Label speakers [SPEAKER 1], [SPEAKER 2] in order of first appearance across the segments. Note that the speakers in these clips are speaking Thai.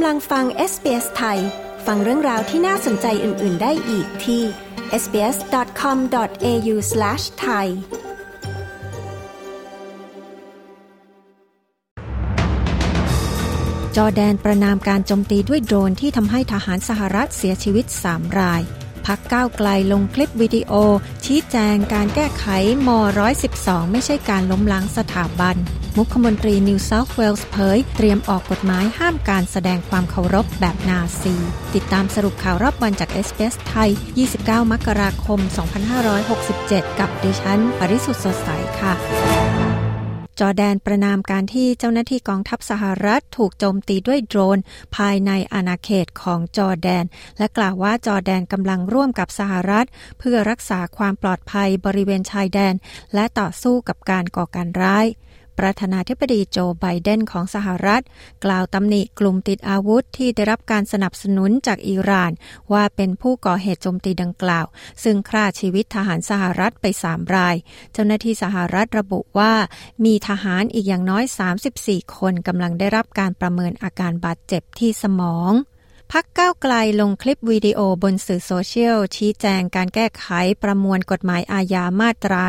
[SPEAKER 1] กำลังฟัง SBS ไทย ฟังเรื่องราวที่น่าสนใจอื่น ๆ ได้อีกที่ sbs.com.au/thai จอแดนประนามการโจมตีด้วยโดรนที่ทำให้ทหารสหรัฐเสียชีวิต 3 ราย พักก้าวไกลลงคลิปวิดีโอ ชี้แจงการแก้ไขม 112 ไม่ใช่การล้มล้างสถาบัน มุขมนตรีนิวเซาท์เวลส์เผย เตรียมออกกฎหมายห้ามการแสดงความเคารพแบบนาซี ติดตามสรุปข่าวรอบวันจาก SBS ไทย 29 มกราคม 2567 กับดิฉัน ปริสุทธ์สดใสค่ะ จอแดนประณามการที่เจ้าหน้าที่กองทัพสหรัฐถูกโจมตีด้วยโดรน ภายในอาณาเขตของจอแดน และกล่าวว่าจอแดนกำลังร่วมกับสหรัฐ เพื่อรักษาความปลอดภัยบริเวณชายแดน และต่อสู้กับการก่อการร้าย ประธานาธิบดีโจไบเดนของสหรัฐ กล่าวตำหนิกลุ่มติดอาวุธที่ได้รับการสนับสนุนจากอิหร่าน ว่าเป็นผู้ก่อเหตุโจมตีดังกล่าว ซึ่งฆ่าชีวิตทหารสหรัฐไปสามราย เจ้าหน้าที่สหรัฐระบุว่า มีทหารอีกอย่างน้อย 34 คนกำลังได้รับการประเมินอาการบาดเจ็บที่สมอง พักก้าวไกลลงคลิปวิดีโอบนสื่อโซเชียล ชี้แจงการแก้ไขประมวลกฎหมายอาญามาตรา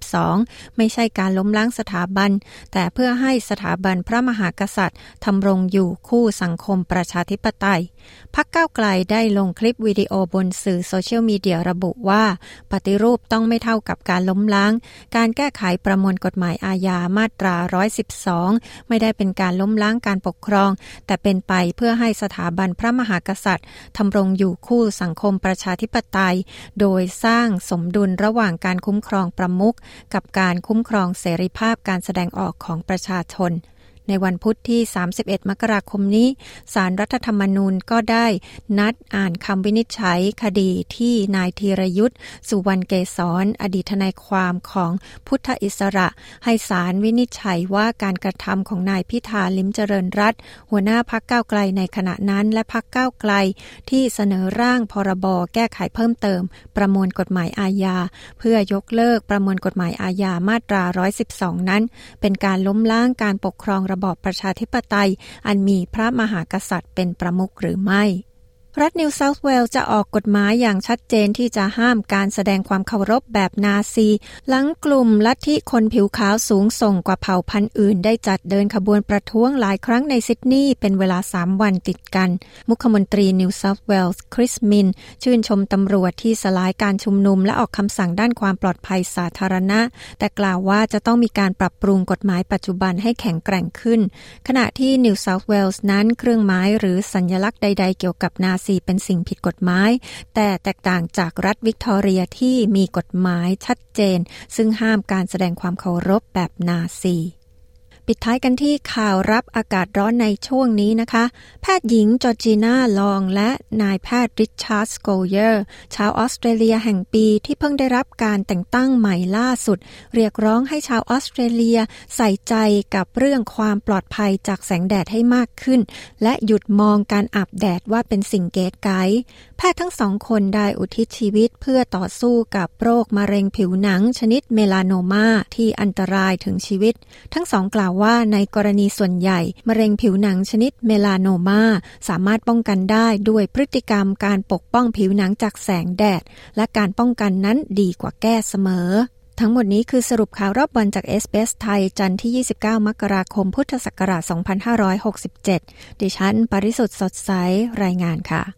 [SPEAKER 1] 112 ไม่ใช่การล้มล้างสถาบัน แต่เพื่อให้สถาบันพระมหากษัตริย์ทำรงอยู่คู่สังคมประชาธิปไตย พักก้าวไกลได้ลงคลิปวิดีโอบนสื่อโซเชียลมีเดียระบุว่า ปฏิรูปต้องไม่เท่ากับการล้มล้าง การแก้ไขประมวลกฎหมายอาญามาตรา 112 ไม่ได้เป็นการล้มล้างการปกครอง แต่เป็นไปเพื่อให้สถาบันพระมหากษัตริย์ทำรงอยู่คู่สังคมประชาธิปไตย โดยสร้างสมดุลระหว่างการคุ้มครองประมุขกับการคุ้มครองเสรีภาพการแสดงออกของประชาชน ในวันพุทธที่ 31 มกราคมนี้ สารรัฐธรรมนูญก็ได้นัดอ่านคำวินิจฉัยคดีที่นายธีรยุทธ์สุวรรณเกษรอดีตทนายความของพุทธอิสระ ให้สารวินิจฉัยว่าการกระทำของนายพิธาลิมเจริญรัตหัวหน้าพักเก้าไกลในขณะนั้น และพักเก้าไกลที่เสนอร่างพรบแก้ไขเพิ่มเติม ประมวลกฎหมายอาญา เพื่อยกเลิกประมวลกฎหมายอาญามาตรา 112 นั้น เป็นการล้มล้างการปกครองระบอบประชาธิปไตย อันมีพระมหากษัตริย์เป็นประมุขหรือไม่ รัฐนิวเซาท์เวลจะออกกฎหมายอย่างชัดเจนที่จะห้ามการแสดงความเคารพแบบนาซี หลังกลุ่มลัทธิคนผิวขาวสูงส่งกว่าเผ่าพันธุ์อื่น ได้จัดเดินขบวนประท้วงหลายครั้งในซิดนีย์เป็นเวลา 3 วันติดกัน มุขมนตรีนิวเซาท์เวลส์คริสมินส์ ชื่นชมตำรวจที่สลายการชุมนุมและออกคำสั่งด้านความปลอดภัยสาธารณะ แต่กล่าวว่าจะต้องมีการปรับปรุงกฎหมายปัจจุบันให้แข็งแกร่งขึ้น ขณะที่นิวเซาท์เวลส์นั้นเครื่องหมายหรือสัญลักษณ์ใด ๆ เกี่ยวกับนาซีเป็นสิ่งผิดกฎหมาย แต่แตกต่างจากรัฐวิกตอเรียที่มีกฎหมายชัดเจน ซึ่งห้ามการแสดงความเคารพแบบนาซี ปิดท้ายกันที่ข่าวรับอากาศร้อนในช่วงนี้นะคะ แพทย์หญิงจอร์จีน่าลองและนายแพทย์ริชาร์ดสโกเยอร์ ชาวออสเตรเลียแห่งปีที่เพิ่งได้รับการแต่งตั้งใหม่ล่าสุด เรียกร้องให้ชาวออสเตรเลียใส่ใจกับเรื่องความปลอดภัยจากแสงแดดให้มากขึ้น และหยุดมองการอาบแดดว่าเป็นสิ่งเก๋ไก๋แพทย์ทั้งสองคนได้อุทิศชีวิตเพื่อต่อสู้กับโรคมะเร็งผิวหนังชนิดเมลาโนมาที่อันตรายถึงชีวิต ทั้งสองกล่าวว่าในกรณีส่วนใหญ่ มะเร็งผิวหนังชนิดเมลานโนมาสามารถป้องกันได้ด้วยพฤติกรรมการปกป้องผิวหนังจากแสงแดด และการป้องกันนั้นดีกว่าแก้เสมอทั้งหมดนี้คือสรุปข่าวรอบวันจากเอสเปสไทย จันทร์ที่ 29 มกราคม พุทธศักราช 2567 ดิฉัน ปริสุทธ์สดใส รายงานค่ะ